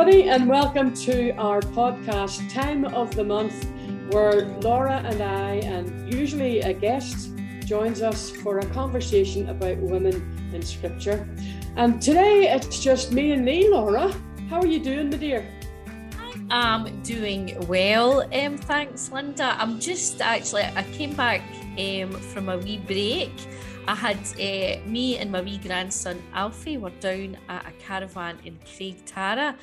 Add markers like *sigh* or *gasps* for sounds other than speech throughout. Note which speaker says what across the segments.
Speaker 1: everybody, and welcome to our podcast, Time of the Month, where Laura and I, and usually a guest, joins us for a conversation about women in Scripture. And today it's just me and me, Laura. How are you doing, my dear?
Speaker 2: I'm doing well, um, thanks, Linda. I'm just actually, I came back um, from a wee break I had uh, me and my wee grandson Alfie were down at a caravan in Craigtara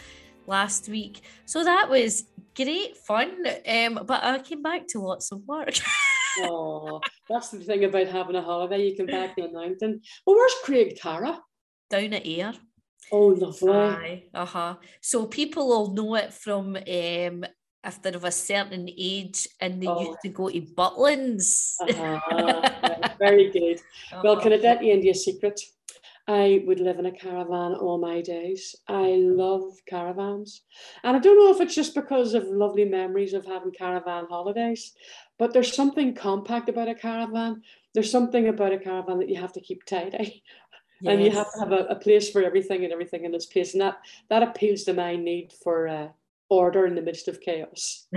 Speaker 2: last week. So that was great fun. Um, but I came back to lots of work. *laughs*
Speaker 1: oh, that's the thing about having a holiday. You come back to a mountain. Well, where's Craigtara?
Speaker 2: Down at Ayr.
Speaker 1: Oh, lovely.
Speaker 2: uh huh. So people will know it from um, if they're of a certain age and they oh. used to go to Butlins.
Speaker 1: Uh-huh. *laughs* very good. Uh-huh. Well, can I let you into a secret? I would live in a caravan all my days. I love caravans. And I don't know if it's just because of lovely memories of having caravan holidays, but there's something compact about a caravan. There's something about a caravan that you have to keep tidy. Yes. *laughs* And you have to have a, a, place for everything and everything in its place. And that, that appeals to my need for uh, order in the midst of chaos. *laughs*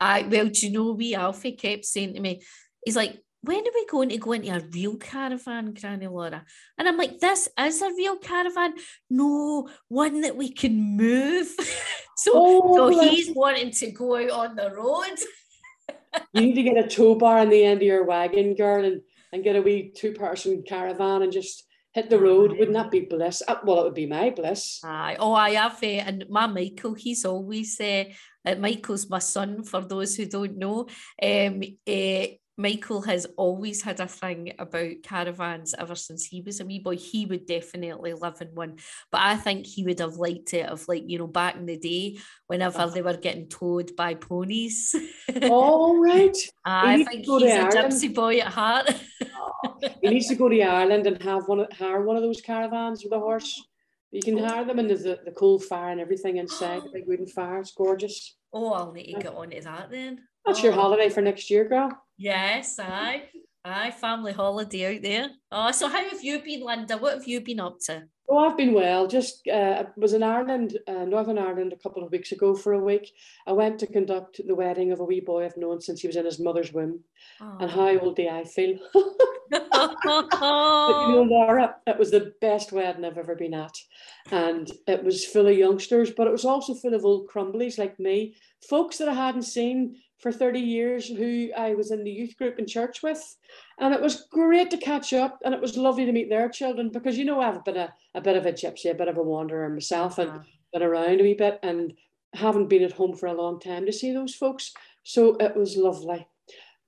Speaker 2: I well, do you know we Alfie kept saying to me, he's like, when are we going to go into a real caravan, Granny Laura? And I'm like, this is a real caravan. No, one that we can move. *laughs* so, oh, so he's wanting to go out on the road. *laughs*
Speaker 1: you need to get a tow bar on the end of your wagon, girl, and, and get a wee two-person caravan and just hit the road. Wouldn't that be bliss? Uh, well, it would be my bliss.
Speaker 2: Aye. Oh, I have. Uh, and my Michael, he's always, uh, Michael's my son, for those who don't know. Um, uh, Michael has always had a thing about caravans ever since he was a wee boy. He would definitely live in one, but I think he would have liked it of like you know back in the day whenever uh-huh. they were getting towed by ponies.
Speaker 1: All right. *laughs*
Speaker 2: I think he's a Ireland. gypsy boy at heart.
Speaker 1: oh, *laughs* he needs to go to Ireland and have one hire one of those caravans with a horse. You can hire them and there's the, the coal fire and everything inside, *gasps* the big wooden fire. It's gorgeous.
Speaker 2: Oh, I'll need to get on to that then.
Speaker 1: That's
Speaker 2: oh.
Speaker 1: your holiday for next year, girl.
Speaker 2: Yes, aye. Aye, family holiday out there. Oh, so how have you been, Linda? What have you been up to?
Speaker 1: Oh, I've been well. Just uh, was in Ireland, uh, Northern Ireland, a couple of weeks ago for a week. I went to conduct the wedding of a wee boy I've known since he was in his mother's womb. Oh. And how old do I feel? but *laughs* *laughs* you know, Laura, it was the best wedding I've ever been at. And it was full of youngsters, but it was also full of old crumblies like me, folks that I hadn't seen for 30 years who I was in the youth group in church with. And it was great to catch up and it was lovely to meet their children because, you know, I've been a, a bit of a gypsy, a bit of a wanderer myself and uh-huh. been around a wee bit and haven't been at home for a long time to see those folks. So it was lovely.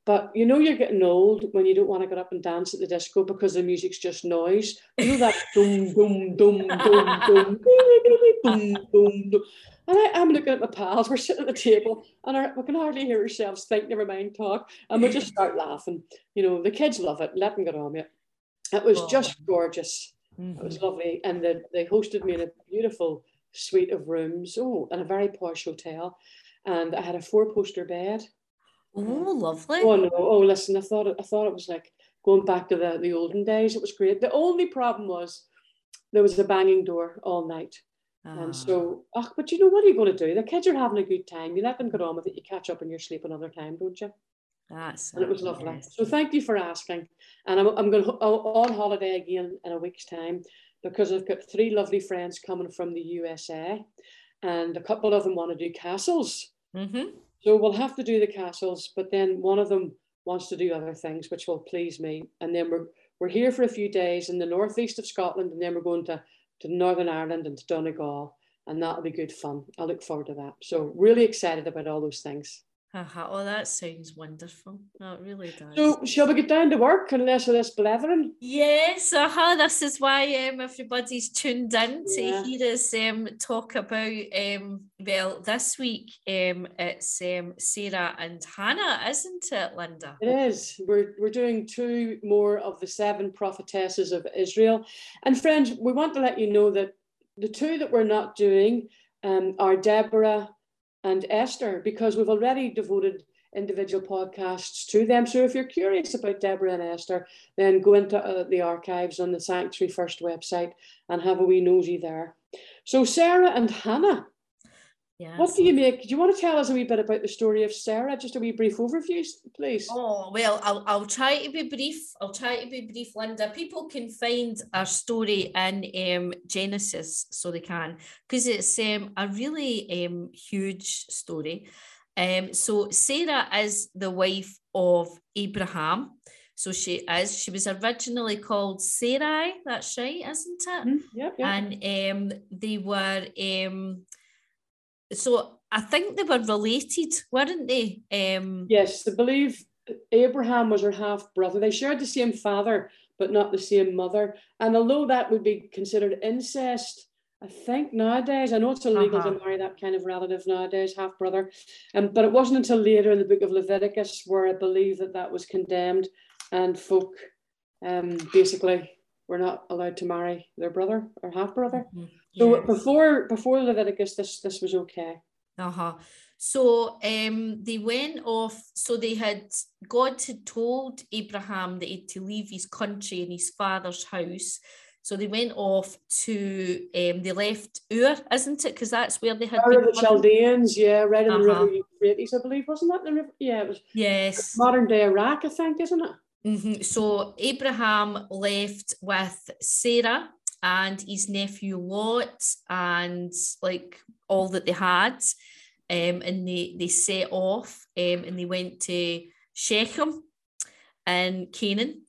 Speaker 1: But you know you're getting old when you don't want to get up and dance at the disco because the music's just noise. You know that boom, boom, boom, boom, boom, boom, boom, boom. And I, am looking at my pals, we're sitting at the table and our, we can hardly hear ourselves think, never mind talk. And we just start laughing. You know, the kids love it. Let them get on with it. It was oh. just gorgeous. Mm-hmm. It was mm-hmm. lovely. And the, they hosted me in a beautiful suite of rooms. Oh, in a very posh hotel. And I had a four poster bed.
Speaker 2: Oh, lovely.
Speaker 1: Oh no. Oh, listen, I thought it, I thought it was like going back to the, the olden days. It was great. The only problem was there was a banging door all night. And so, oh, but you know what are you going to do? The kids are having a good time. You let them get on with it. You catch up in your sleep another time, don't you?
Speaker 2: That's
Speaker 1: and it was lovely. So thank you for asking. And I'm, I'm going to, on holiday again in a week's time because I've got three lovely friends coming from the USA, and a couple of them want to do castles.
Speaker 2: Mm-hmm.
Speaker 1: So we'll have to do the castles, but then one of them wants to do other things, which will please me. And then we're we're here for a few days in the northeast of Scotland, and then we're going to to Northern Ireland and to Donegal, and that'll be good fun. I look forward to that. So really excited about all those things.
Speaker 2: Uh-huh. Oh, that sounds wonderful. That really does.
Speaker 1: So, shall we get down to work and less of this blethering?
Speaker 2: Yes, uh-huh. This is why um, everybody's tuned in to yeah. hear us um, talk about, um, well, this week um, it's um, Sarah and Hannah, isn't it, Linda?
Speaker 1: It is. We're, we're doing two more of the seven prophetesses of Israel. And friends, we want to let you know that the two that we're not doing um, are Deborah and Esther because we've already devoted individual podcasts to them. So if you're curious about Deborah and Esther, then go into uh, the archives on the Sanctuary First website and have a wee nosy there. So Sarah and Hannah. What do you make? Do you want to tell us a wee bit about the story of Sarah? Just a wee brief overview, please.
Speaker 2: Oh well, I'll I'll try to be brief. I'll try to be brief, Linda. People can find our story in um, Genesis, so they can, because it's um, a really um, huge story. Um, so Sarah is the wife of Abraham. So she is. She was originally called Sarai. That's right, isn't it?
Speaker 1: Mm, yep, yep.
Speaker 2: And um, they were. So I think they were related, weren't they? Um,
Speaker 1: yes, I believe Abraham was her half brother. They shared the same father, but not the same mother. And although that would be considered incest, I think nowadays, I know it's illegal uh-huh. to marry that kind of relative nowadays, half brother. Um, but it wasn't until later in the book of Leviticus where I believe that that was condemned and folk um, basically were not allowed to marry their brother or half brother. Mm-hmm. So yes. before before Leviticus, this this was okay.
Speaker 2: Uh huh. So um, they went off. So they had God had told Abraham that he had to leave his country and his father's house. So they went off to um, they left Ur, isn't it? Because that's where they had
Speaker 1: Ur the Chaldeans, yeah, right in uh-huh. the river Euphrates, I believe, wasn't that the river? Yeah, it was.
Speaker 2: Yes.
Speaker 1: Modern day Iraq, I think, isn't it?
Speaker 2: Mm-hmm. So Abraham left with Sarah and his nephew Lot and like all that they had. Um, and they, they set off um, and they went to Shechem in Canaan.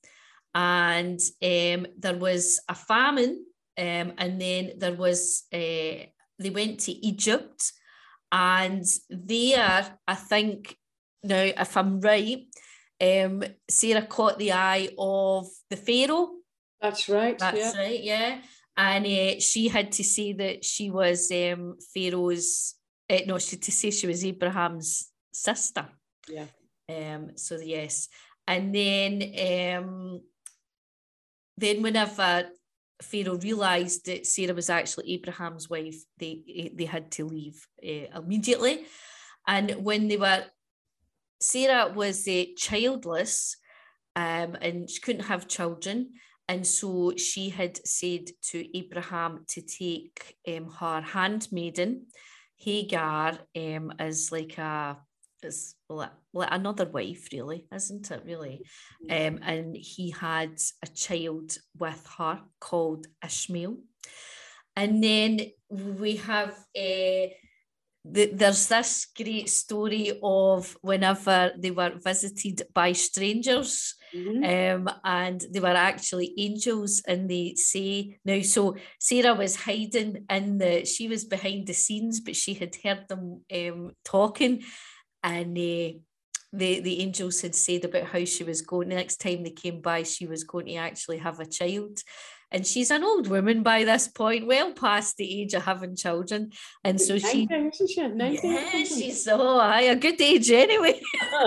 Speaker 2: And um, there was a famine. Um, and then there was, uh, they went to Egypt. And there, I think, now, if I'm right, um, Sarah caught the eye of the Pharaoh.
Speaker 1: That's right.
Speaker 2: That's
Speaker 1: yeah.
Speaker 2: right, yeah. And uh, she had to say that she was um, Pharaoh's, uh, no, she had to say she was Abraham's sister.
Speaker 1: Yeah.
Speaker 2: Um, so yes. And then um, then whenever Pharaoh realised that Sarah was actually Abraham's wife, they they had to leave uh, immediately. And when they were Sarah was uh, childless um, and she couldn't have children. And so she had said to Abraham to take um, her handmaiden, Hagar, um, as like a as like, like another wife, really, isn't it? Really, um, and he had a child with her called Ishmael, and then we have uh, the, there's this great story of whenever they were visited by strangers mm-hmm. um, and they were actually angels and they say now so sarah was hiding in the she was behind the scenes but she had heard them um, talking and uh, the, the angels had said about how she was going the next time they came by she was going to actually have a child and she's an old woman by this point, well past the age of having children. And so she,
Speaker 1: she?
Speaker 2: yeah, she's oh, aye, a good age anyway. *laughs*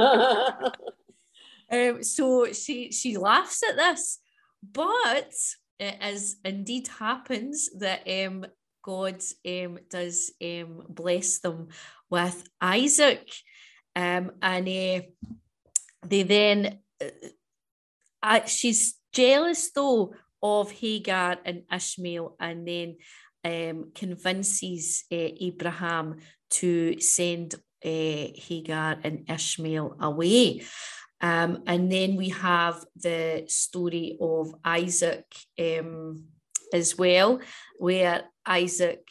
Speaker 2: um, so she she laughs at this, but it as indeed happens that um, God um, does um, bless them with Isaac, um, and uh, they then. Uh, uh, she's jealous though of Hagar and Ishmael and then um, convinces uh, Abraham to send uh, Hagar and Ishmael away. Um, and then we have the story of Isaac um, as well, where Isaac,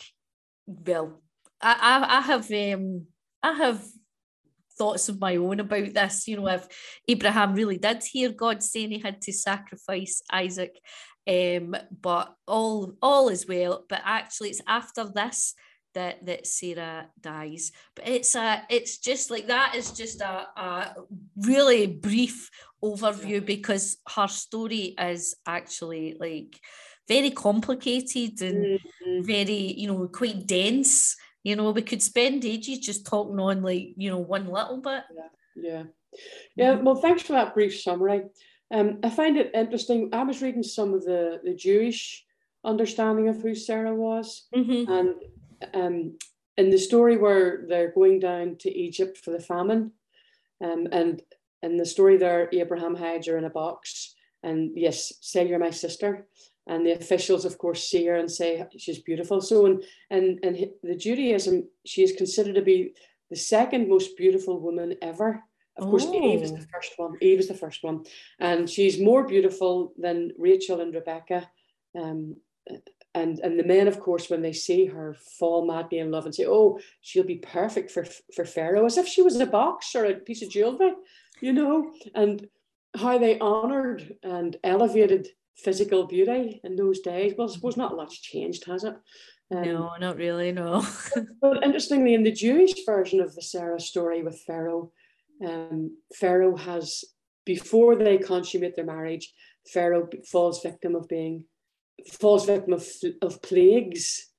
Speaker 2: well, I, I, I have um, I have thoughts of my own about this. You know, if Abraham really did hear God saying he had to sacrifice Isaac, um, but all all is well. But actually, it's after this that that Sarah dies. But it's a it's just like that is just a, a really brief overview because her story is actually like very complicated and mm-hmm. very you know quite dense. You know, we could spend ages just talking on like you know one little bit.
Speaker 1: Yeah, yeah, yeah. Well, thanks for that brief summary. Um, I find it interesting. I was reading some of the, the Jewish understanding of who Sarah was.
Speaker 2: Mm-hmm.
Speaker 1: And um, in the story where they're going down to Egypt for the famine, um, and in the story there, Abraham hides her in a box and yes, say you're my sister. and the officials, of course, see her and say she's beautiful. So, in, in, in the Judaism, she is considered to be the second most beautiful woman ever. Of course, oh. Eve is the first one. Eve is the first one, and she's more beautiful than Rachel and Rebecca. Um, and and the men, of course, when they see her, fall madly in love and say, "Oh, she'll be perfect for for Pharaoh," as if she was a box or a piece of jewelry, you know. And how they honoured and elevated physical beauty in those days. Well, I suppose not a lot's changed, has it?
Speaker 2: Um, no, not really, no. *laughs*
Speaker 1: but interestingly, in the Jewish version of the Sarah story with Pharaoh, um, Pharaoh has, before they consummate their marriage, Pharaoh falls victim of being, falls victim of, of plagues.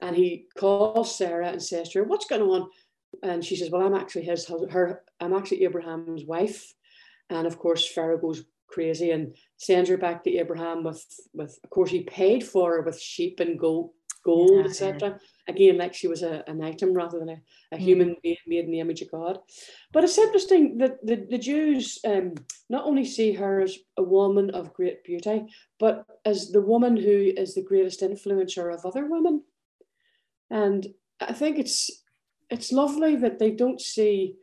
Speaker 1: And he calls Sarah and says to her, What's going on? And she says, Well, I'm actually his, her, I'm actually Abraham's wife. And of course, Pharaoh goes crazy and sends her back to Abraham with, with of course, he paid for her with sheep and gold, gold, yeah, etc. Again, like she was a, an item rather than a, a mm. human being made in the image of God. But it's interesting that the, the Jews um, not only see her as a woman of great beauty, but as the woman who is the greatest influencer of other women. And I think it's it's lovely that they don't see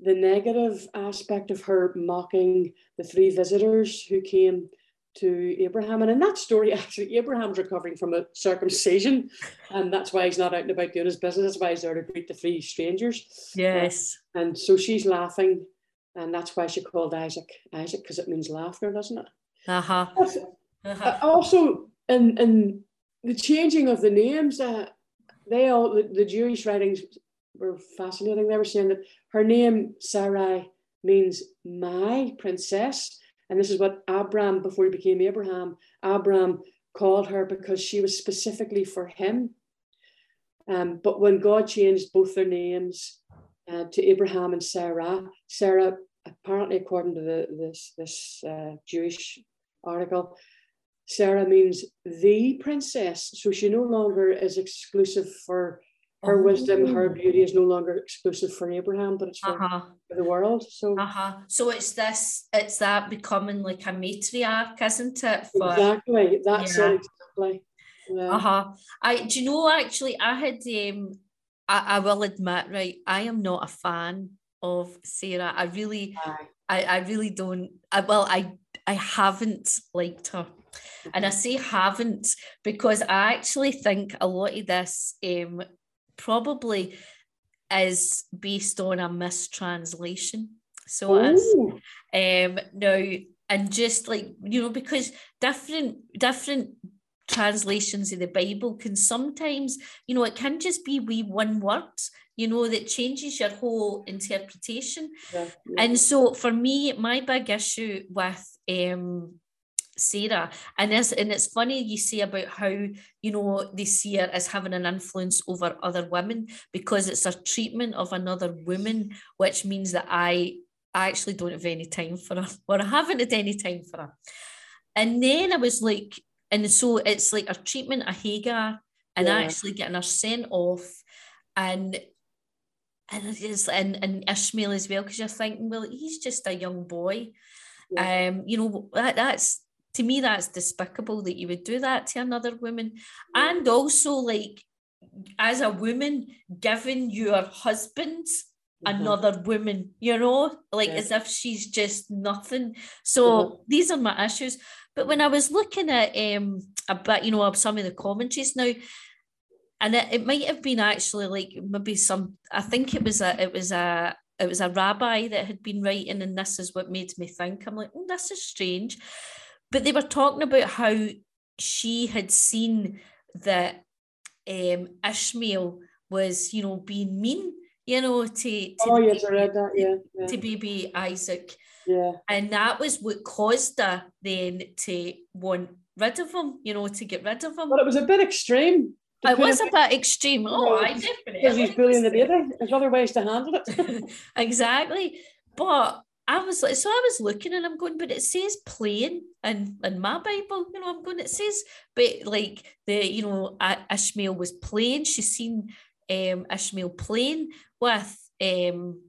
Speaker 1: the negative aspect of her mocking the three visitors who came to Abraham. And in that story, *laughs* actually, Abraham's recovering from a circumcision, and that's why he's not out and about doing his business. That's why he's there to greet the three strangers.
Speaker 2: Yes.
Speaker 1: Uh, and so she's laughing, and that's why she called Isaac Isaac because it means laughter, doesn't it?
Speaker 2: Uh-huh.
Speaker 1: uh-huh. Also, in in the changing of the names, uh, they all the, the Jewish writings were fascinating. They were saying that her name, Sarai, means my princess. And this is what Abram, before he became Abraham, Abram called her because she was specifically for him. Um, but when God changed both their names uh, to Abraham and Sarah, Sarah, apparently according to the, this, this uh, Jewish article, Sarah means the princess. So she no longer is exclusive for her oh. wisdom, her beauty is no longer exclusive for Abraham, but it's for, uh-huh. for the world. So
Speaker 2: uh-huh. so it's this, it's that becoming like a matriarch, isn't it?
Speaker 1: For, exactly. That's yeah. it exactly.
Speaker 2: Yeah. Uh-huh. I do you know actually I had um I, I will admit, right, I am not a fan of Sarah. I really I, I really don't I well I I haven't liked her. And I say haven't because I actually think a lot of this um, probably is based on a mistranslation. So as um now and just like you know because different different translations of the Bible can sometimes you know it can just be we one word you know that changes your whole interpretation yeah, yeah. and so for me my big issue with um Sarah. And it's, and it's funny you say about how, you know, they see her as having an influence over other women because it's a treatment of another woman, which means that I, I actually don't have any time for her *laughs* or I haven't had any time for her. And then I was like, and so it's like a treatment of Hagar and yeah. actually getting her sent off and and just and, and Ishmael as well, because you're thinking, well, he's just a young boy. Yeah. Um, you know, that, that's to me that's despicable that you would do that to another woman. And also like as a woman giving your husband mm-hmm. another woman you know? Like yeah. as if she's just nothing. So mm-hmm. these are my issues. But when i was looking at um a bit you know some of the commentaries now and it, it might have been actually like maybe some i think it was a it was a it was a rabbi that had been writing and this is what made me think. I'm like oh this is strange but they were talking about how she had seen that um, Ishmael was, you know, being mean, you know, to, to
Speaker 1: oh yes, baby, I read that, yeah,
Speaker 2: yeah, to baby Isaac,
Speaker 1: yeah,
Speaker 2: and that was what caused her then to want rid of him, you know, to get rid of him.
Speaker 1: But it was a bit extreme.
Speaker 2: It was a bit extreme. Oh, I definitely.
Speaker 1: Because he's bullying the baby. There's other ways to handle it. *laughs*
Speaker 2: exactly. But I was like, so I was looking and I'm going, but it says playing in, in my Bible, you know, I'm going, it says, but like the, you know, Ishmael was playing, she's seen um, Ishmael playing with um,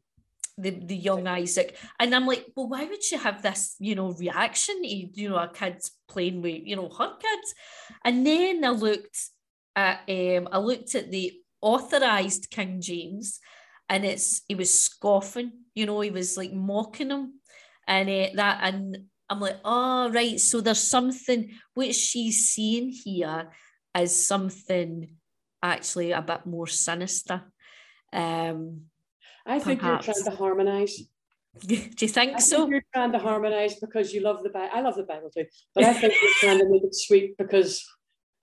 Speaker 2: the, the young Isaac. And I'm like, well, why would she have this, you know, reaction to, you know, a kid's playing with, you know, her kids? And then I looked at um I looked at the authorized King James and it's he was scoffing, you know, he was like mocking him. And uh, that and I'm like, oh right, so there's something which she's seeing here as something actually a bit more sinister. Um
Speaker 1: I think perhaps. you're trying to harmonize. *laughs*
Speaker 2: Do you think I so?
Speaker 1: Think you're trying to harmonize because you love the Bible. I love the Bible too, but I think you're trying to make it sweet because,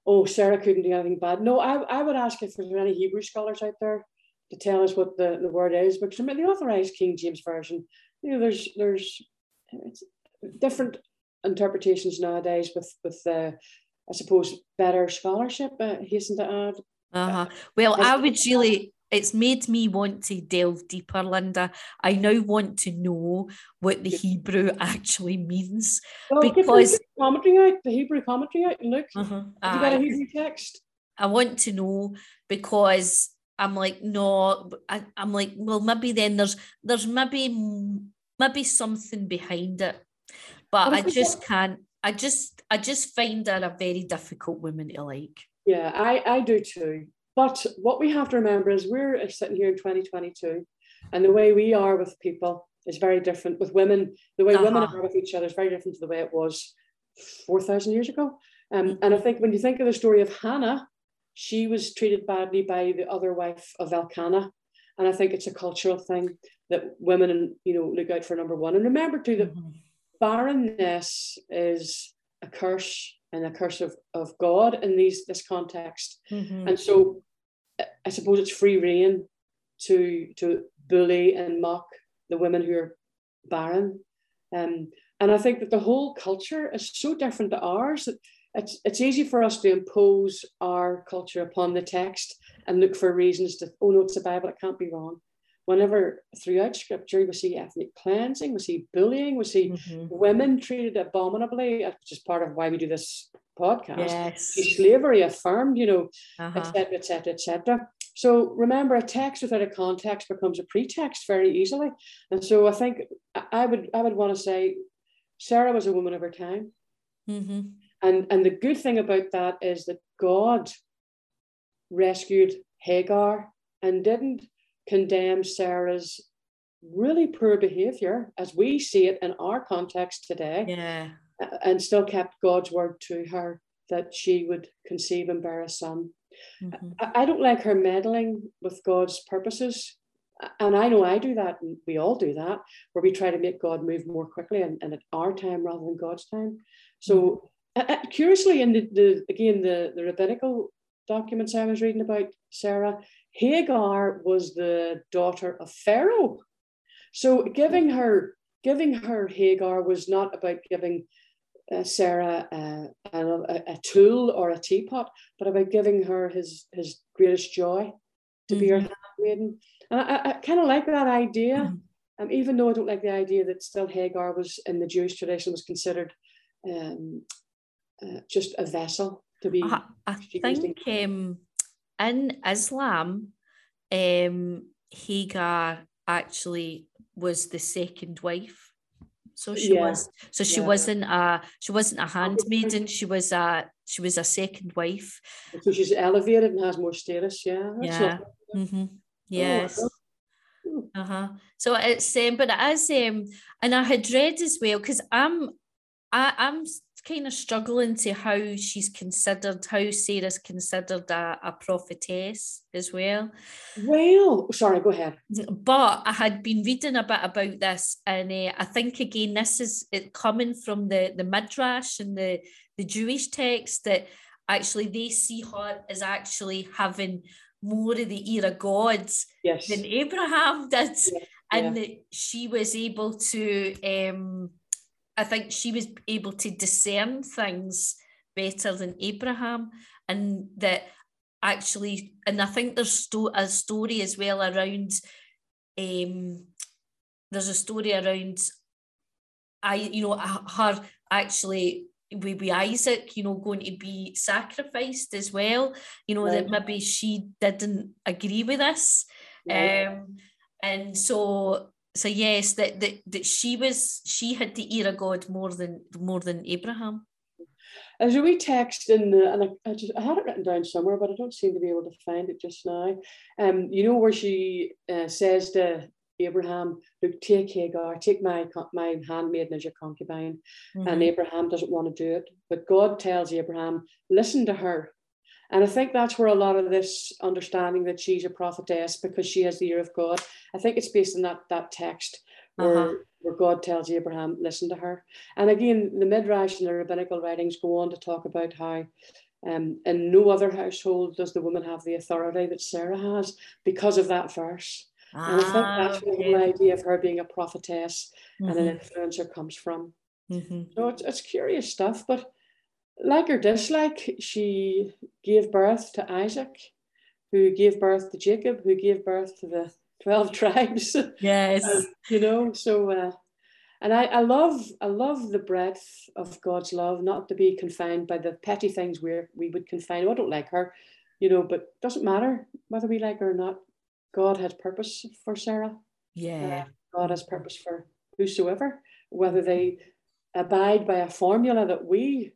Speaker 1: oh, Sarah couldn't do anything bad. No, I, I would ask if there's any Hebrew scholars out there to tell us what the, the word is because I mean, the authorized King James version, you know, there's there's different interpretations nowadays with with uh, I suppose better scholarship. Uh, hasten to add.
Speaker 2: Uh-huh. Well, I would really it's made me want to delve deeper, Linda. I now want to know what the Hebrew actually means
Speaker 1: well, because the commentary out, the Hebrew commentary out, look, uh-huh. have you got a Hebrew text?
Speaker 2: I want to know because I'm like, no, I, am like, well, maybe then there's there's maybe maybe something behind it, but I just can't. I just I just find her a very difficult woman to like.
Speaker 1: Yeah, I I do too. But what we have to remember is we're sitting here in 2022, and the way we are with people is very different. With women, the way uh-huh. women are with each other is very different to the way it was 4,000 years ago. Um, mm-hmm. and I think when you think of the story of Hannah, she was treated badly by the other wife of Elkanah. And I think it's a cultural thing that women, you know, look out for number one. And remember too that mm-hmm. barrenness is a curse and a curse of, of God in these this context. Mm-hmm. And so I suppose it's free reign to to bully and mock the women who are barren. Um, and I think that the whole culture is so different to ours that it's it's easy for us to impose our culture upon the text and look for reasons to, oh no, it's the Bible, it can't be wrong whenever throughout scripture we see ethnic cleansing, we see bullying, we see mm-hmm. women treated abominably, which is part of why we do this podcast.
Speaker 2: Yes.
Speaker 1: Slavery affirmed, you know, etc., etc., etc. So remember, a text without a context becomes a pretext very easily. And so I think I would I would want to say Sarah was a woman of her time. Mm-hmm. And, and the good thing about that is that God rescued Hagar and didn't condemn Sarah's really poor behavior as we see it in our context today.
Speaker 2: Yeah.
Speaker 1: And still kept God's word to her that she would conceive and bear a son. Mm-hmm. I, I don't like her meddling with God's purposes. And I know I do that, and we all do that, where we try to make God move more quickly and, and at our time rather than God's time. So, mm-hmm. Uh, curiously, in the, the again the, the rabbinical documents I was reading about Sarah, Hagar was the daughter of Pharaoh. So giving her giving her Hagar was not about giving uh, Sarah uh, a, a, tool or a teapot, but about giving her his his greatest joy to mm-hmm. be her mm-hmm. handmaiden. And I, I kind of like that idea, mm-hmm. um, even though I don't like the idea that still Hagar was in the Jewish tradition was considered um, uh, just a vessel to be.
Speaker 2: I, I think um, in Islam, um, Hagar actually was the second wife. So she yeah. was. So she yeah. wasn't a. She wasn't a handmaiden. She was a. She was a second wife.
Speaker 1: So she's elevated and has more status. Yeah.
Speaker 2: yeah. Mm-hmm. Oh, yes. Oh, uh huh. So it's um, but it is um, and I had read as well because I'm, I, I'm kind of struggling to how she's considered, how Sarah's considered a, a prophetess as well.
Speaker 1: Well, sorry, go ahead.
Speaker 2: But I had been reading a bit about this, and uh, I think again, this is it coming from the the midrash and the the Jewish text that actually they see her as actually having more of the era gods
Speaker 1: yes.
Speaker 2: than Abraham *laughs* did, yeah. and yeah. that she was able to. Um, I think she was able to discern things better than Abraham, and that actually, and I think there's sto- a story as well around. Um, there's a story around, I you know her actually with, Isaac, you know, going to be sacrificed as well. You know right. that maybe she didn't agree with this, right. um, and so so yes, that, that that she was she had the ear of God more than more than Abraham.
Speaker 1: There's a wee text in the, and I, I, just I had it written down somewhere, but I don't seem to be able to find it just now. Um, you know where she uh, says to Abraham, "Look, take Hagar, take my my handmaiden as your concubine," mm-hmm. and Abraham doesn't want to do it, but God tells Abraham, "Listen to her." And I think that's where a lot of this understanding that she's a prophetess because she has the ear of God. I think it's based on that that text where, uh-huh. where God tells Abraham, listen to her. And again, the Midrash and the rabbinical writings go on to talk about how um, in no other household does the woman have the authority that Sarah has because of that verse. Ah, and I think that's ah, okay. where the idea of her being a prophetess mm-hmm. and an mm-hmm. influencer comes from. Mm-hmm. So it's, it's curious stuff, but like or dislike, she gave birth to Isaac, who gave birth to Jacob, who gave birth to the 12 *laughs* tribes.
Speaker 2: Yes. um,
Speaker 1: you know, so uh, and I, I love I love the breadth of God's love, not to be confined by the petty things where we would confine. Oh, I don't like her, you know, but doesn't matter whether we like her or not. God has purpose for Sarah.
Speaker 2: Yeah.
Speaker 1: Uh, God has purpose for whosoever, whether they abide by a formula that we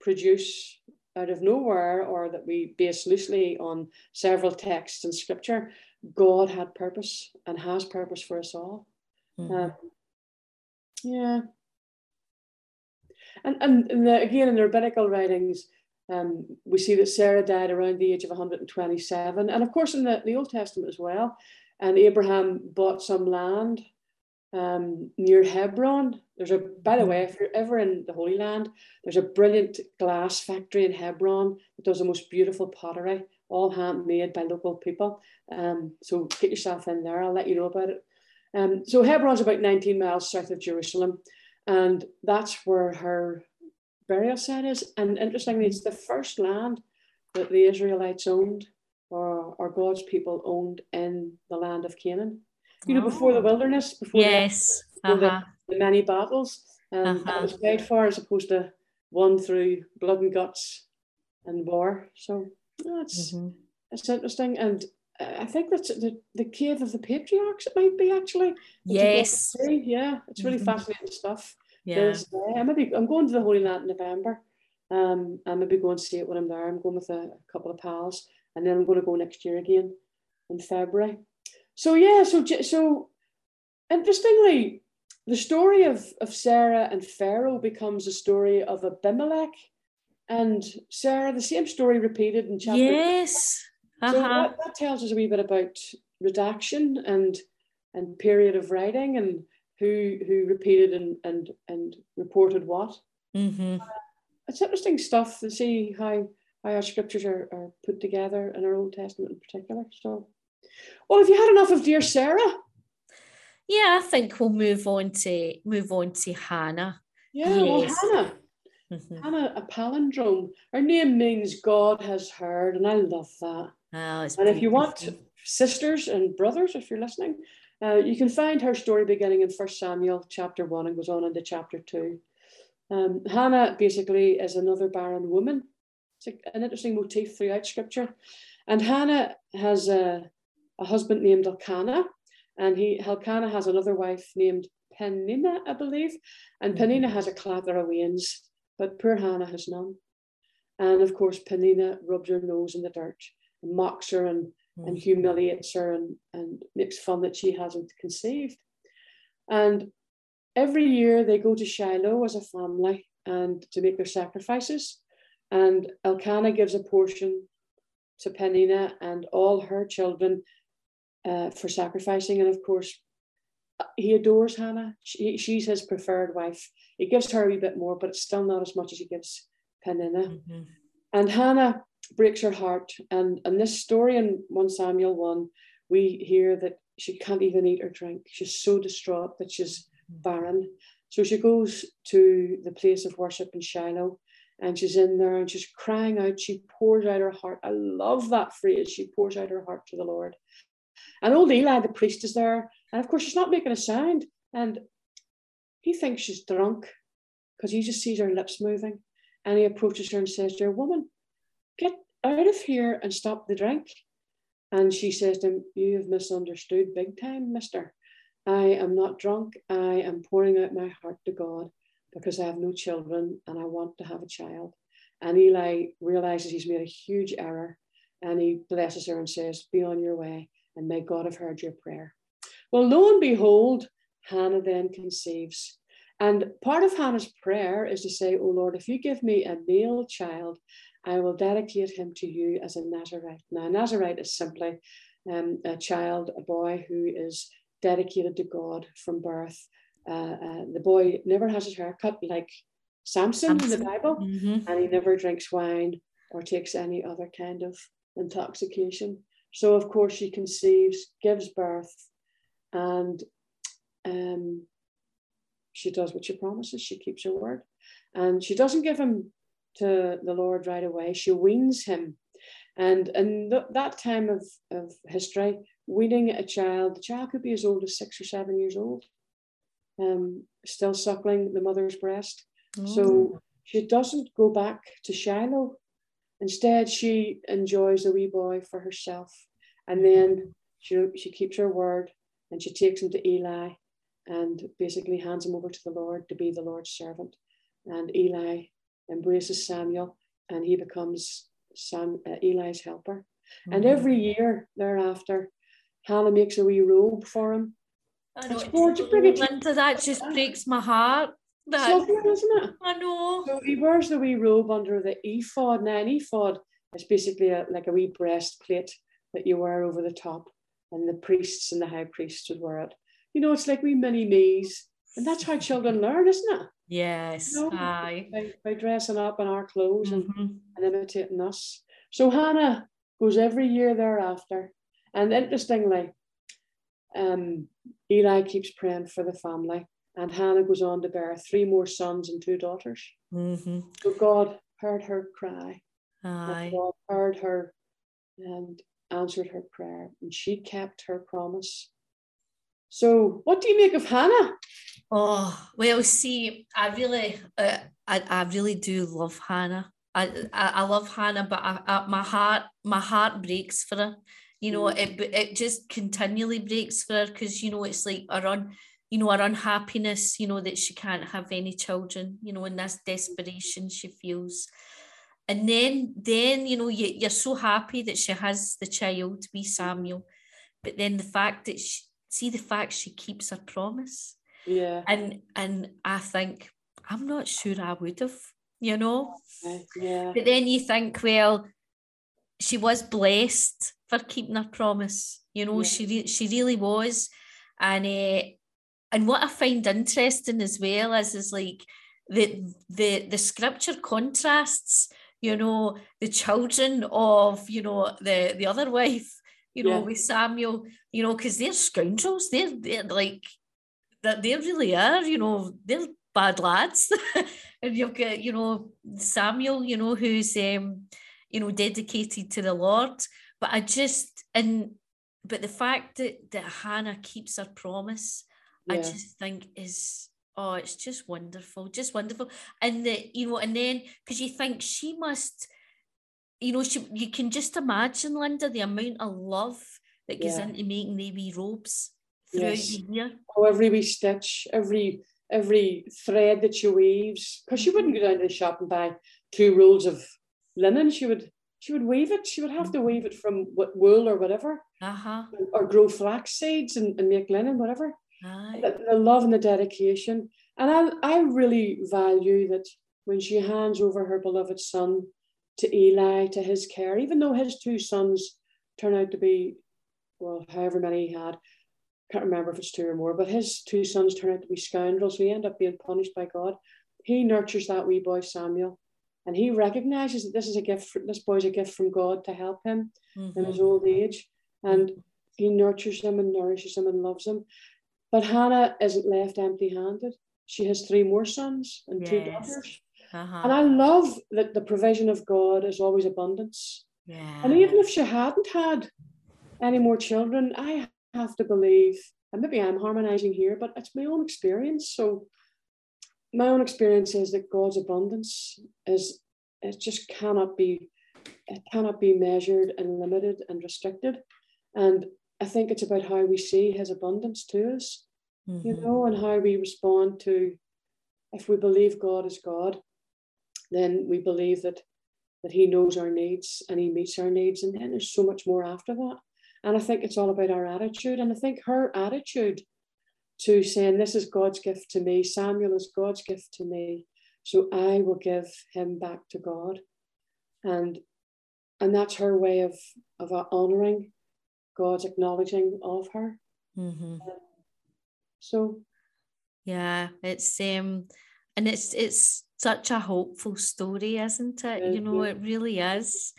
Speaker 1: produce out of nowhere or that we base loosely on several texts in scripture. God had purpose and has purpose for us all. Mm-hmm. Um, yeah. And, and, and the, again, in the rabbinical writings, um, we see that Sarah died around the age of 127. And of course, in the, the Old Testament as well. And Abraham bought some land um, near Hebron. There's a, by the way, if you're ever in the Holy Land, there's a brilliant glass factory in Hebron that does the most beautiful pottery all handmade by local people. Um, so get yourself in there. I'll let you know about it. Um, so Hebron's about 19 miles south of Jerusalem, and that's where her burial site is. And interestingly, it's the first land that the Israelites owned, or, or God's people owned in the land of Canaan. You know, before the oh. wilderness, before,
Speaker 2: yes.
Speaker 1: the, before uh-huh. the, the, many battles, um, uh-huh. that was paid for as opposed to one through blood and guts and war. So that's mm-hmm. it's interesting, and I think that's the, the cave of the patriarchs. It might be actually.
Speaker 2: Yes.
Speaker 1: Yeah, it's really mm-hmm. fascinating stuff. Yeah. Uh, maybe I'm going to the Holy Land in November. Um, I maybe go and see it when I'm there. I'm going with a, a couple of pals, and then I'm going to go next year again in February. So yeah, so so interestingly, the story of, of Sarah and Pharaoh becomes a story of Abimelech and Sarah, the same story repeated in chapter.
Speaker 2: Yes.
Speaker 1: Uh-huh. So that, that tells us a wee bit about redaction and and period of writing and who who repeated and and and reported what.
Speaker 2: Mm-hmm. Uh,
Speaker 1: it's interesting stuff to see how how our scriptures are, are put together in our Old Testament in particular. So, well, have you had enough of dear Sarah,
Speaker 2: yeah, I think we'll move on to move on to Hannah.
Speaker 1: Yeah, yes. well, Hannah. Mm-hmm. Hannah, a palindrome. Her name means God has heard, and I love that.
Speaker 2: Oh,
Speaker 1: and beautiful. if you want sisters and brothers, if you're listening, uh, you can find her story beginning in First Samuel chapter one and goes on into chapter two. Um, Hannah basically is another barren woman. It's an interesting motif throughout Scripture. And Hannah has a, a husband named Elkanah, and he Elkanah has another wife named Peninnah, I believe, and mm-hmm. Peninnah has a clatter of wains but poor Hannah has none. And of course, Peninnah rubs her nose in the dirt and mocks her and, mm. and humiliates her and, and makes fun that she hasn't conceived. And every year they go to Shiloh as a family and to make their sacrifices. And Elkanah gives a portion to Peninnah and all her children uh, for sacrificing. And of course, he adores Hannah. She, she's his preferred wife. He gives her a wee bit more, but it's still not as much as he gives Peninnah. Mm-hmm. And Hannah breaks her heart. And in this story in 1 Samuel 1, we hear that she can't even eat or drink. She's so distraught that she's mm-hmm. barren. So she goes to the place of worship in Shiloh and she's in there and she's crying out. She pours out her heart. I love that phrase. She pours out her heart to the Lord. And old Eli, the priest, is there. And of course, she's not making a sound. And he thinks she's drunk because he just sees her lips moving. And he approaches her and says, Dear woman, get out of here and stop the drink. And she says to him, You have misunderstood big time, mister. I am not drunk. I am pouring out my heart to God because I have no children and I want to have a child. And Eli realizes he's made a huge error and he blesses her and says, Be on your way, and may God have heard your prayer. Well, lo and behold, Hannah then conceives. And part of Hannah's prayer is to say, Oh Lord, if you give me a male child, I will dedicate him to you as a Nazarite. Now, a Nazarite is simply um, a child, a boy who is dedicated to God from birth. Uh, uh, the boy never has his hair cut like Samson, Samson. in the Bible, mm-hmm. and he never drinks wine or takes any other kind of intoxication. So, of course, she conceives, gives birth, and um, she does what she promises. She keeps her word. And she doesn't give him to the Lord right away. She weans him. And in th- that time of, of history, weaning a child, the child could be as old as six or seven years old, um, still suckling the mother's breast. So she doesn't go back to Shiloh. Instead, she enjoys the wee boy for herself. And then she, she keeps her word and she takes him to Eli and basically hands him over to the Lord to be the Lord's servant. And Eli embraces Samuel and he becomes Sam, uh, Eli's helper. Mm-hmm. And every year thereafter, Hannah makes a wee robe for him.
Speaker 2: I know, it's Linda, that just *laughs* breaks my heart.
Speaker 1: That, lovely, isn't it?
Speaker 2: I know.
Speaker 1: So he wears the wee robe under the ephod. Now, an ephod is basically a, like a wee breastplate that you wear over the top, and the priests and the high priests would wear it. You know, it's like wee mini me's, and that's how children learn, isn't it?
Speaker 2: Yes, you know, aye.
Speaker 1: By, by, dressing up in our clothes mm-hmm. and, and imitating us. So Hannah goes every year thereafter, and interestingly, um, Eli keeps praying for the family, and Hannah goes on to bear three more sons and two daughters.
Speaker 2: Mm-hmm.
Speaker 1: So God heard her cry.
Speaker 2: Aye.
Speaker 1: God heard her and answered her prayer, and she kept her promise. So, what do you make of Hannah?
Speaker 2: Oh well, see, I really, uh, I, I really do love Hannah. I, I, I love Hannah, but I, I, my heart, my heart breaks for her. You know, mm. it it just continually breaks for her because you know it's like her un, you know, her unhappiness. You know that she can't have any children. You know, and this desperation she feels, and then then you know you, you're so happy that she has the child to be Samuel, but then the fact that she see the fact she keeps her promise
Speaker 1: yeah.
Speaker 2: And and I think I'm not sure I would have, you know.
Speaker 1: Yeah.
Speaker 2: But then you think, well, she was blessed for keeping her promise. You know, yeah. she re- she really was, and uh, and what I find interesting as well is is like the the the scripture contrasts. You know, the children of you know the the other wife. You know, yeah. with Samuel. You know, because they're scoundrels. They're they're like that they really are, you know, they're bad lads. *laughs* and you've got, you know, Samuel, you know, who's um, you know, dedicated to the Lord. But I just and but the fact that that Hannah keeps her promise, yeah. I just think is oh, it's just wonderful, just wonderful. And the you know, and then because you think she must, you know, she you can just imagine, Linda, the amount of love that goes yeah. into making the wee robes throughout yes. the year.
Speaker 1: Oh, every wee stitch, every every thread that she weaves, because she wouldn't go down to the shop and buy two rolls of linen. She would she would weave it. She would have to weave it from what wool or whatever,
Speaker 2: uh-huh.
Speaker 1: or grow flax seeds and, and make linen, whatever. The, the love and the dedication, and I I really value that when she hands over her beloved son to Eli to his care, even though his two sons turn out to be well, however many he had, can't remember if it's two or more, but his two sons turn out to be scoundrels. So he end up being punished by God. He nurtures that wee boy Samuel, and he recognizes that this is a gift. This boy's a gift from God to help him mm-hmm. in his old age, and he nurtures him and nourishes him and loves him. But Hannah isn't left empty-handed. She has three more sons and yes. two daughters. Uh-huh. And I love that the provision of God is always abundance.
Speaker 2: Yeah.
Speaker 1: And even if she hadn't had any more children, I have to believe, and maybe I'm harmonizing here, but it's my own experience. So my own experience is that God's abundance is it just cannot be it cannot be measured and limited and restricted. And I think it's about how we see his abundance to us. mm-hmm. you know, and how we respond to if we believe God is God, then we believe that that He knows our needs and He meets our needs, and then there's so much more after that. And I think it's all about our attitude. And I think her attitude to saying, This is God's gift to me, Samuel is God's gift to me, so I will give him back to God. And and that's her way of of honoring God's acknowledging of her. Mm-hmm. Um, so
Speaker 2: yeah, it's um and it's it's such a hopeful story, isn't it? You know, it really is.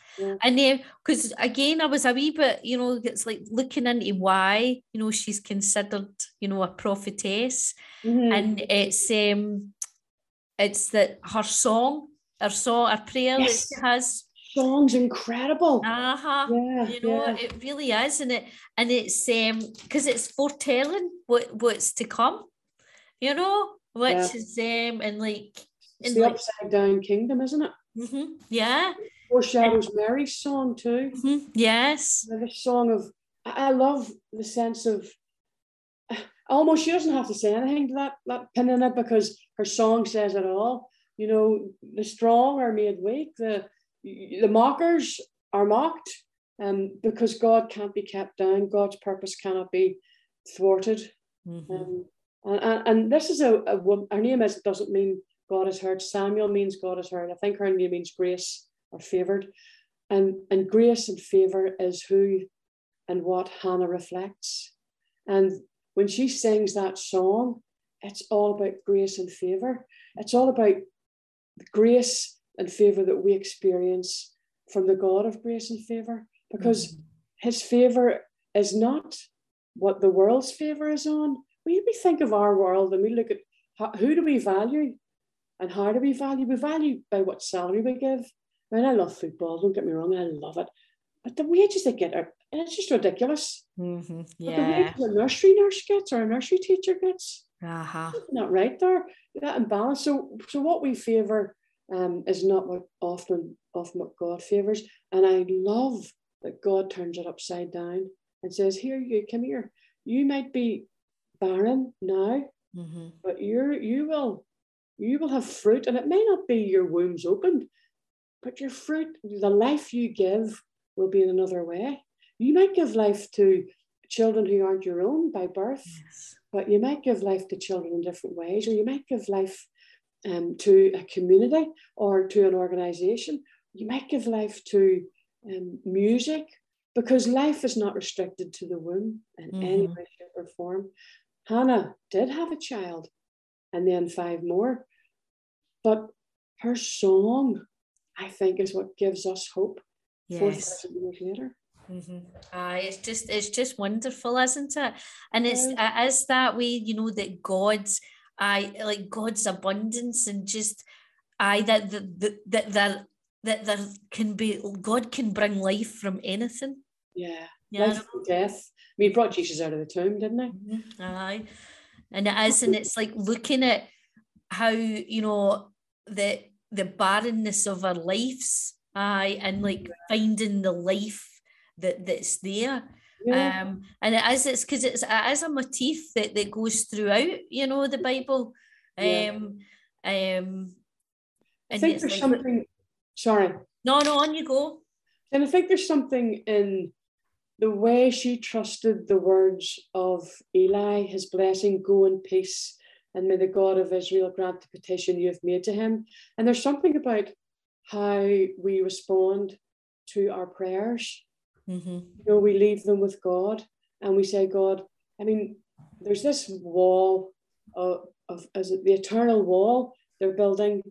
Speaker 2: And then, because again, I was a wee bit, you know, it's like looking into why, you know, she's considered, you know, a prophetess, mm-hmm. and it's um, it's that her song, her song, her prayer yes. that she has.
Speaker 1: Song's incredible.
Speaker 2: Uh-huh. Yeah, you know, yeah. it really is, and it and it's um because it's foretelling what what's to come, you know, which yeah. is um and like
Speaker 1: it's the like, upside down kingdom, isn't it?
Speaker 2: Mm-hmm. Yeah.
Speaker 1: Foreshadows Mary's song too.
Speaker 2: Mm-hmm. Yes.
Speaker 1: The song of I love the sense of *sighs* almost she doesn't have to say anything to that that Peninnah because her song says it all. You know, the strong are made weak. The the mockers are mocked, um, because God can't be kept down. God's purpose cannot be thwarted. Mm-hmm. Um, and, and, this is a, a her name is doesn't mean God is heard. Samuel means God is heard. I think her name means grace or favored. And, and grace and favor is who and what Hannah reflects. And when she sings that song, it's all about grace and favor. It's all about grace and favor that we experience from the God of grace and favor, because mm-hmm. his favor is not what the world's favor is on. We, we think of our world and we look at how, who do we value? And how do we value? We value by what salary we give. I mean, I love football, don't get me wrong, I love it. But the wages they get are it's just ridiculous.
Speaker 2: Mm-hmm. Yeah.
Speaker 1: But the wages a nursery nurse gets or a nursery teacher gets.
Speaker 2: Uh-huh.
Speaker 1: Not right there. That imbalance. So so what we favour um, is not what often often what God favours. And I love that God turns it upside down and says, Here you come here. You might be barren now, mm-hmm. but you're you will you will have fruit, and it may not be your womb's opened, but your fruit, the life you give, will be in another way. You might give life to children who aren't your own by birth, yes. but you might give life to children in different ways, or you might give life um, to a community or to an organization. You might give life to um, music because life is not restricted to the womb in mm-hmm. any way, shape, or form. Hannah did have a child and then five more. But her song, I think, is what gives us hope. Yes. years later.
Speaker 2: Mm-hmm. Uh, it's just it's just wonderful, isn't it? And it's yeah. is that way, you know, that God's I like God's abundance and just I that that that that that there can be God can bring life from anything.
Speaker 1: Yeah, yeah. life from death. I mean, he brought Jesus out of the tomb, didn't he?
Speaker 2: Mm-hmm. Aye, and it is, and it's like looking at how you know the the barrenness of our lives aye and like finding the life that that's there yeah. um and it is it's because it's it is a motif that that goes throughout you know the bible yeah. um um
Speaker 1: I think there's like, something sorry
Speaker 2: no no on you go
Speaker 1: and I think there's something in the way she trusted the words of Eli, his blessing, go in peace and may the God of Israel grant the petition you have made to him. And there's something about how we respond to our prayers. Mm-hmm. You know, we leave them with God and we say, God, I mean, there's this wall of, of as the eternal wall they're building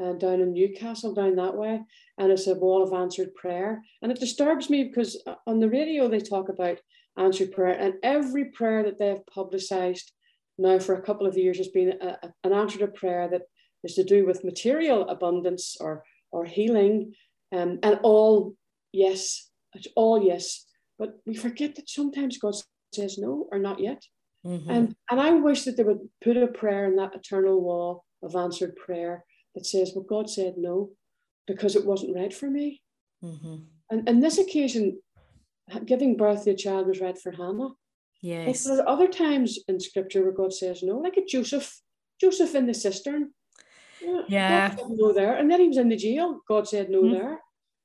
Speaker 1: uh, down in Newcastle, down that way, and it's a wall of answered prayer. And it disturbs me because uh, on the radio they talk about answered prayer, and every prayer that they have publicized now for a couple of years has been a, a, an answer to prayer that is to do with material abundance or or healing, um, and all yes, it's all yes. But we forget that sometimes God says no or not yet. Mm-hmm. And and I wish that they would put a prayer in that eternal wall of answered prayer that says, "Well, God said no because it wasn't right for me." Mm-hmm. And in this occasion, giving birth to a child was right for Hannah.
Speaker 2: Yes.
Speaker 1: But there are other times in scripture where God says no, like at Joseph, Joseph in the cistern.
Speaker 2: Yeah.
Speaker 1: no there. And then he was in the jail. God said no mm-hmm. there.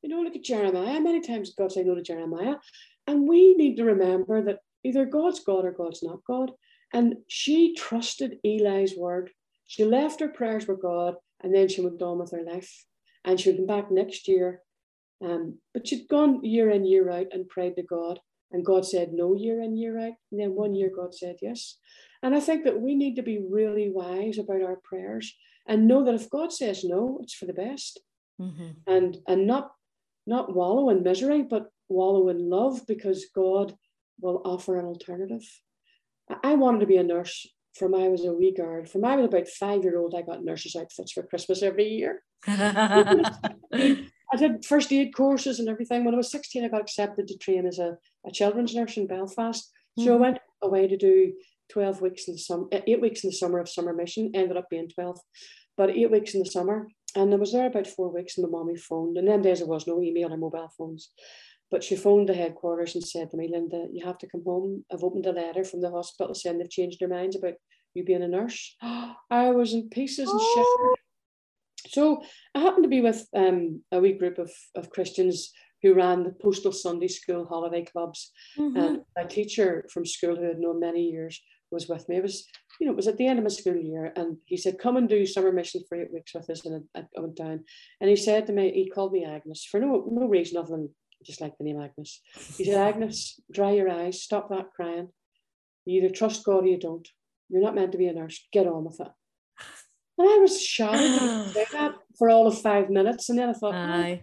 Speaker 1: You know, look at Jeremiah. Many times God said no to Jeremiah. And we need to remember that either God's God or God's not God. And she trusted Eli's word. She left her prayers with God and then she went on with her life. And she would come back next year. Um, but she'd gone year in, year out and prayed to God. And God said no year in, year out. And then one year God said yes. And I think that we need to be really wise about our prayers and know that if God says no, it's for the best. Mm-hmm. And and not not wallow in misery, but wallow in love because God will offer an alternative. I wanted to be a nurse from I was a wee girl. From I was about five year old, I got nurses' outfits for Christmas every year. *laughs* I did first aid courses and everything. When I was 16, I got accepted to train as a, a children's nurse in Belfast. Mm-hmm. So I mm-hmm. went away to do 12 weeks in the summer, eight weeks in the summer of summer mission, ended up being 12, but eight weeks in the summer. And I was there about four weeks and my mommy phoned. And then days there was no email or mobile phones. But she phoned the headquarters and said to me, Linda, you have to come home. I've opened a letter from the hospital saying they've changed their minds about you being a nurse. *gasps* I was in pieces and oh. shivered. So I happened to be with um, a wee group of, of Christians who ran the postal Sunday school holiday clubs. Mm-hmm. And my teacher from school who had known many years was with me. It was, you know, it was at the end of my school year, and he said, "Come and do summer mission for eight weeks with us." And I, I went down, and he said to me, he called me Agnes for no no reason other than just like the name Agnes. He said, "Agnes, dry your eyes, stop that crying. You either trust God or you don't. You're not meant to be a nurse. Get on with it." And I was shocked *sighs* for all of five minutes, and then I thought, oh,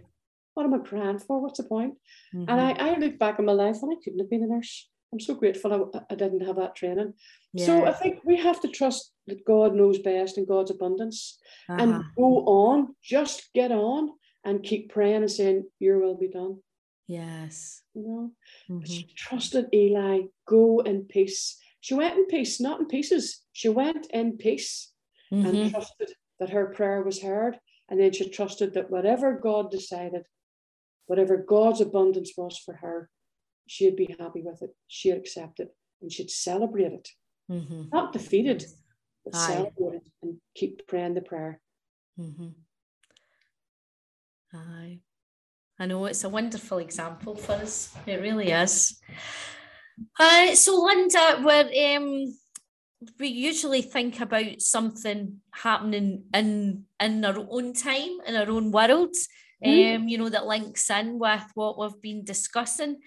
Speaker 1: "What am I crying for? What's the point?" Mm-hmm. And I, I look back on my life, and I couldn't have been a nurse. I'm so grateful I, I didn't have that training. Yeah. So I think we have to trust that God knows best and God's abundance uh-huh. and go on, just get on and keep praying and saying, Your will be done.
Speaker 2: Yes.
Speaker 1: You know, mm-hmm. she trusted Eli, go in peace. She went in peace, not in pieces. She went in peace mm-hmm. and trusted that her prayer was heard. And then she trusted that whatever God decided, whatever God's abundance was for her, she'd be happy with it, she'd accept it, and she'd celebrate it. Mm-hmm. Not defeated, but Aye. celebrate it and keep praying the prayer.
Speaker 2: Mm-hmm. Aye. I know it's a wonderful example for us. It really is. Uh, so, Linda, we're, um, we usually think about something happening in in our own time, in our own world, mm-hmm. um, you know, that links in with what we've been discussing.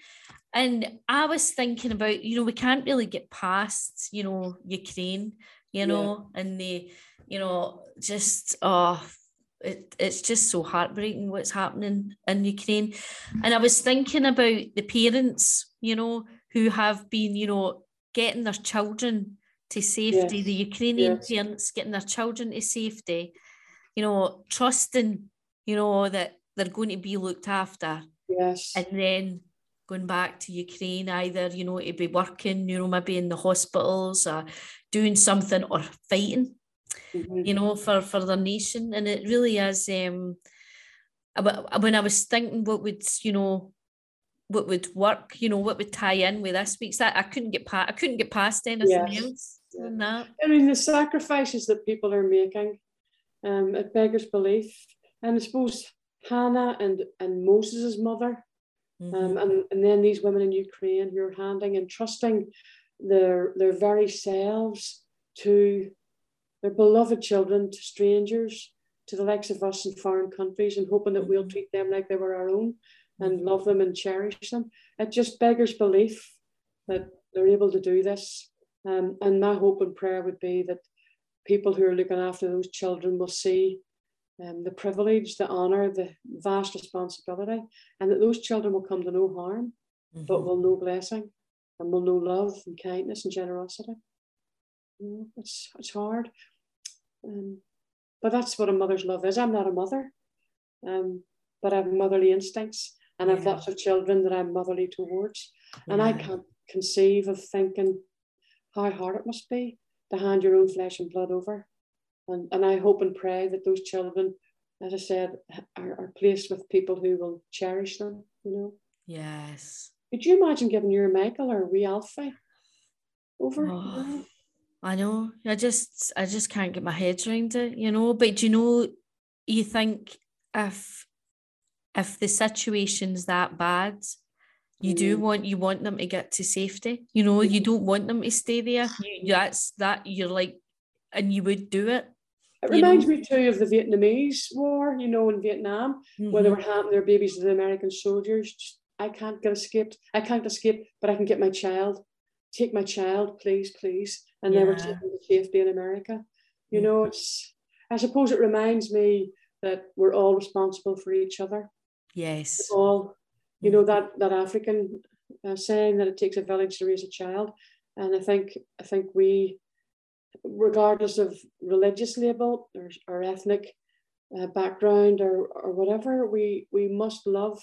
Speaker 2: And I was thinking about, you know, we can't really get past, you know, Ukraine, you know, yeah. and the, you know, just oh it, it's just so heartbreaking what's happening in Ukraine. And I was thinking about the parents, you know, who have been, you know, getting their children to safety, yes. the Ukrainian yes. parents getting their children to safety, you know, trusting, you know, that they're going to be looked after.
Speaker 1: Yes.
Speaker 2: And then going back to Ukraine, either, you know, to be working, you know, maybe in the hospitals or doing something or fighting, mm-hmm. you know, for, for their nation. And it really is, um, when I was thinking what would, you know, what would work, you know, what would tie in with this week's that I couldn't get past, I couldn't get past anything yes. else than that.
Speaker 1: I mean, the sacrifices that people are making, um, it beggars belief. And I suppose Hannah and, and Moses' mother, Mm-hmm. Um, and, and then these women in Ukraine who are handing and trusting their, their very selves to their beloved children, to strangers, to the likes of us in foreign countries, and hoping that we'll mm-hmm. treat them like they were our own and mm-hmm. love them and cherish them. It just beggars belief that they're able to do this. Um, and my hope and prayer would be that people who are looking after those children will see um, the privilege, the honour, the vast responsibility, and that those children will come to no harm, mm-hmm. but will know blessing and will know love and kindness and generosity. You know, it's, it's hard. Um, but that's what a mother's love is. I'm not a mother, um, but I have motherly instincts and I have lots of children that I'm motherly towards. Yeah. And I can't conceive of thinking how hard it must be to hand your own flesh and blood over and, and I hope and pray that those children, as I said, are, are placed with people who will cherish them, you know.
Speaker 2: Yes.
Speaker 1: Could you imagine giving your Michael or wee Alfie over. Oh,
Speaker 2: I know. I just I just can't get my head around it, you know. But do you know you think if if the situation's that bad, you mm. do want you want them to get to safety. You know, you don't want them to stay there. You, that's that you're like, and you would do it.
Speaker 1: It reminds know? me too of the Vietnamese War, you know, in Vietnam, mm-hmm. where they mm-hmm. were handing their babies to the American soldiers. I can't get escaped. I can't escape, but I can get my child. Take my child, please, please. And yeah. they were taken to safety in America. You mm-hmm. know, it's. I suppose it reminds me that we're all responsible for each other.
Speaker 2: Yes.
Speaker 1: all, you know, that that African uh, saying that it takes a village to raise a child, and I think I think we, regardless of religious label or, or ethnic uh, background or or whatever, we we must love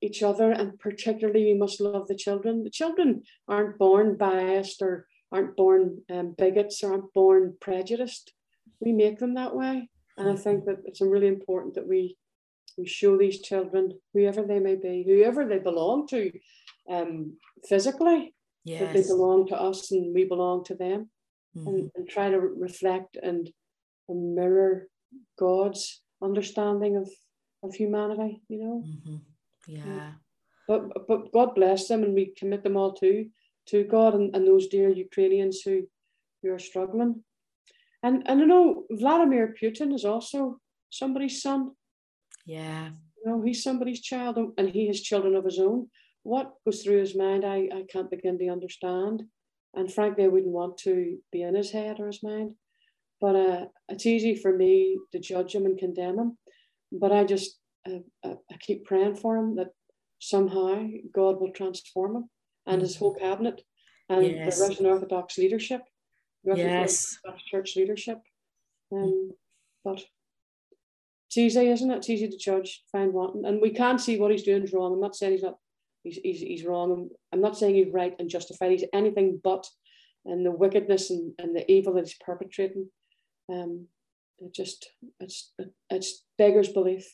Speaker 1: each other, and particularly we must love the children. The children aren't born biased or aren't born um, bigots or aren't born prejudiced. We make them that way. And I think that it's really important that we we show these children, whoever they may be, whoever they belong to, um, physically, yes. that they belong to us and we belong to them, mm-hmm. and, and try to reflect and, mirror God's understanding of of humanity. You know.
Speaker 2: Mm-hmm. Yeah.
Speaker 1: But but God bless them, and we commit them all to to God and, and those dear Ukrainians who who are struggling. And and you know, Vladimir Putin is also somebody's son.
Speaker 2: Yeah.
Speaker 1: You know, he's somebody's child and he has children of his own. What goes through his mind, I, I can't begin to understand. And frankly, I wouldn't want to be in his head or his mind. But uh, it's easy for me to judge him and condemn him. But I just, uh, uh I keep praying for him that somehow God will transform him and his whole cabinet and yes. the Russian Orthodox leadership
Speaker 2: yes.
Speaker 1: church leadership. Um, but it's easy, isn't it? It's easy to judge, find wanting, and we can't see what he's doing is wrong. I'm not saying he's not, he's, he's, he's wrong. I'm not saying he's right and justified. He's anything but, and the wickedness and, and the evil that he's perpetrating. Um, it just it's it's beggars belief,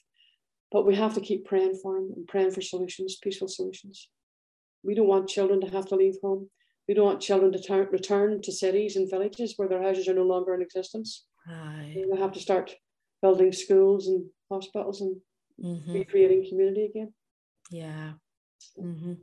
Speaker 1: but we have to keep praying for him and praying for solutions, peaceful solutions. We don't want children to have to leave home. We don't want children to ter- return to cities and villages where their houses are no longer in existence. We have to start building schools and hospitals and mm-hmm. recreating community again.
Speaker 2: Yeah. Mm-hmm.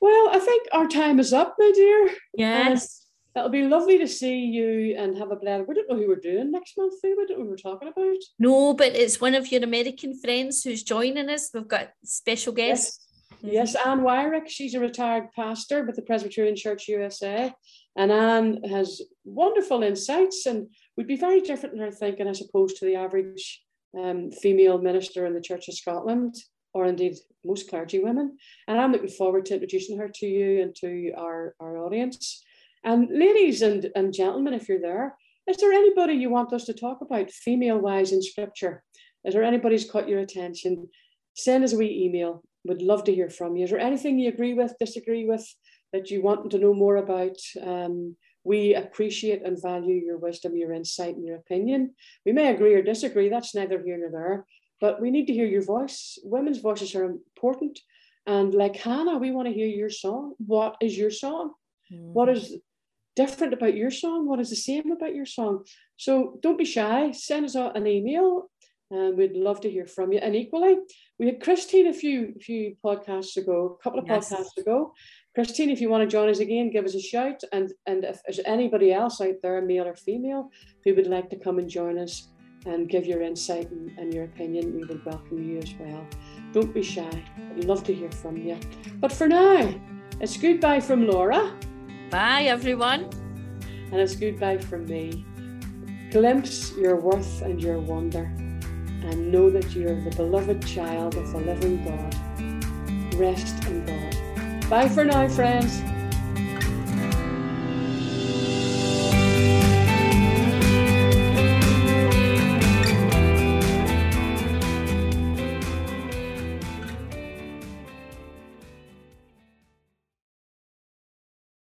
Speaker 1: Well, I think our time is up, my dear.
Speaker 2: Yes.
Speaker 1: It'll be lovely to see you and have a blend. We don't know who we're doing next month, do we? don't know who we're talking about.
Speaker 2: No, but it's one of your American friends who's joining us. We've got special guests.
Speaker 1: Yes. Yes, Anne Wyrick, she's a retired pastor with the Presbyterian Church USA. And Anne has wonderful insights and would be very different in her thinking, as opposed to the average um, female minister in the Church of Scotland, or indeed most clergy women. And I'm looking forward to introducing her to you and to our, our audience. And ladies and, and gentlemen, if you're there, is there anybody you want us to talk about female wise in scripture? Is there anybody's caught your attention? Send us a wee email would love to hear from you. Is there anything you agree with, disagree with, that you want to know more about? Um, we appreciate and value your wisdom, your insight, and your opinion. We may agree or disagree, that's neither here nor there, but we need to hear your voice. Women's voices are important. And like Hannah, we want to hear your song. What is your song? Mm-hmm. What is different about your song? What is the same about your song? So don't be shy. Send us an email and we'd love to hear from you. And equally, we had Christine a few few podcasts ago, a couple of yes. podcasts ago. Christine, if you want to join us again, give us a shout. And and if there's anybody else out there, male or female, who would like to come and join us and give your insight and, and your opinion, we would welcome you as well. Don't be shy. I'd love to hear from you. But for now, it's goodbye from Laura.
Speaker 2: Bye, everyone.
Speaker 1: And it's goodbye from me. Glimpse your worth and your wonder and know that you are the beloved child of the living God. Rest in God. Bye for now, friends.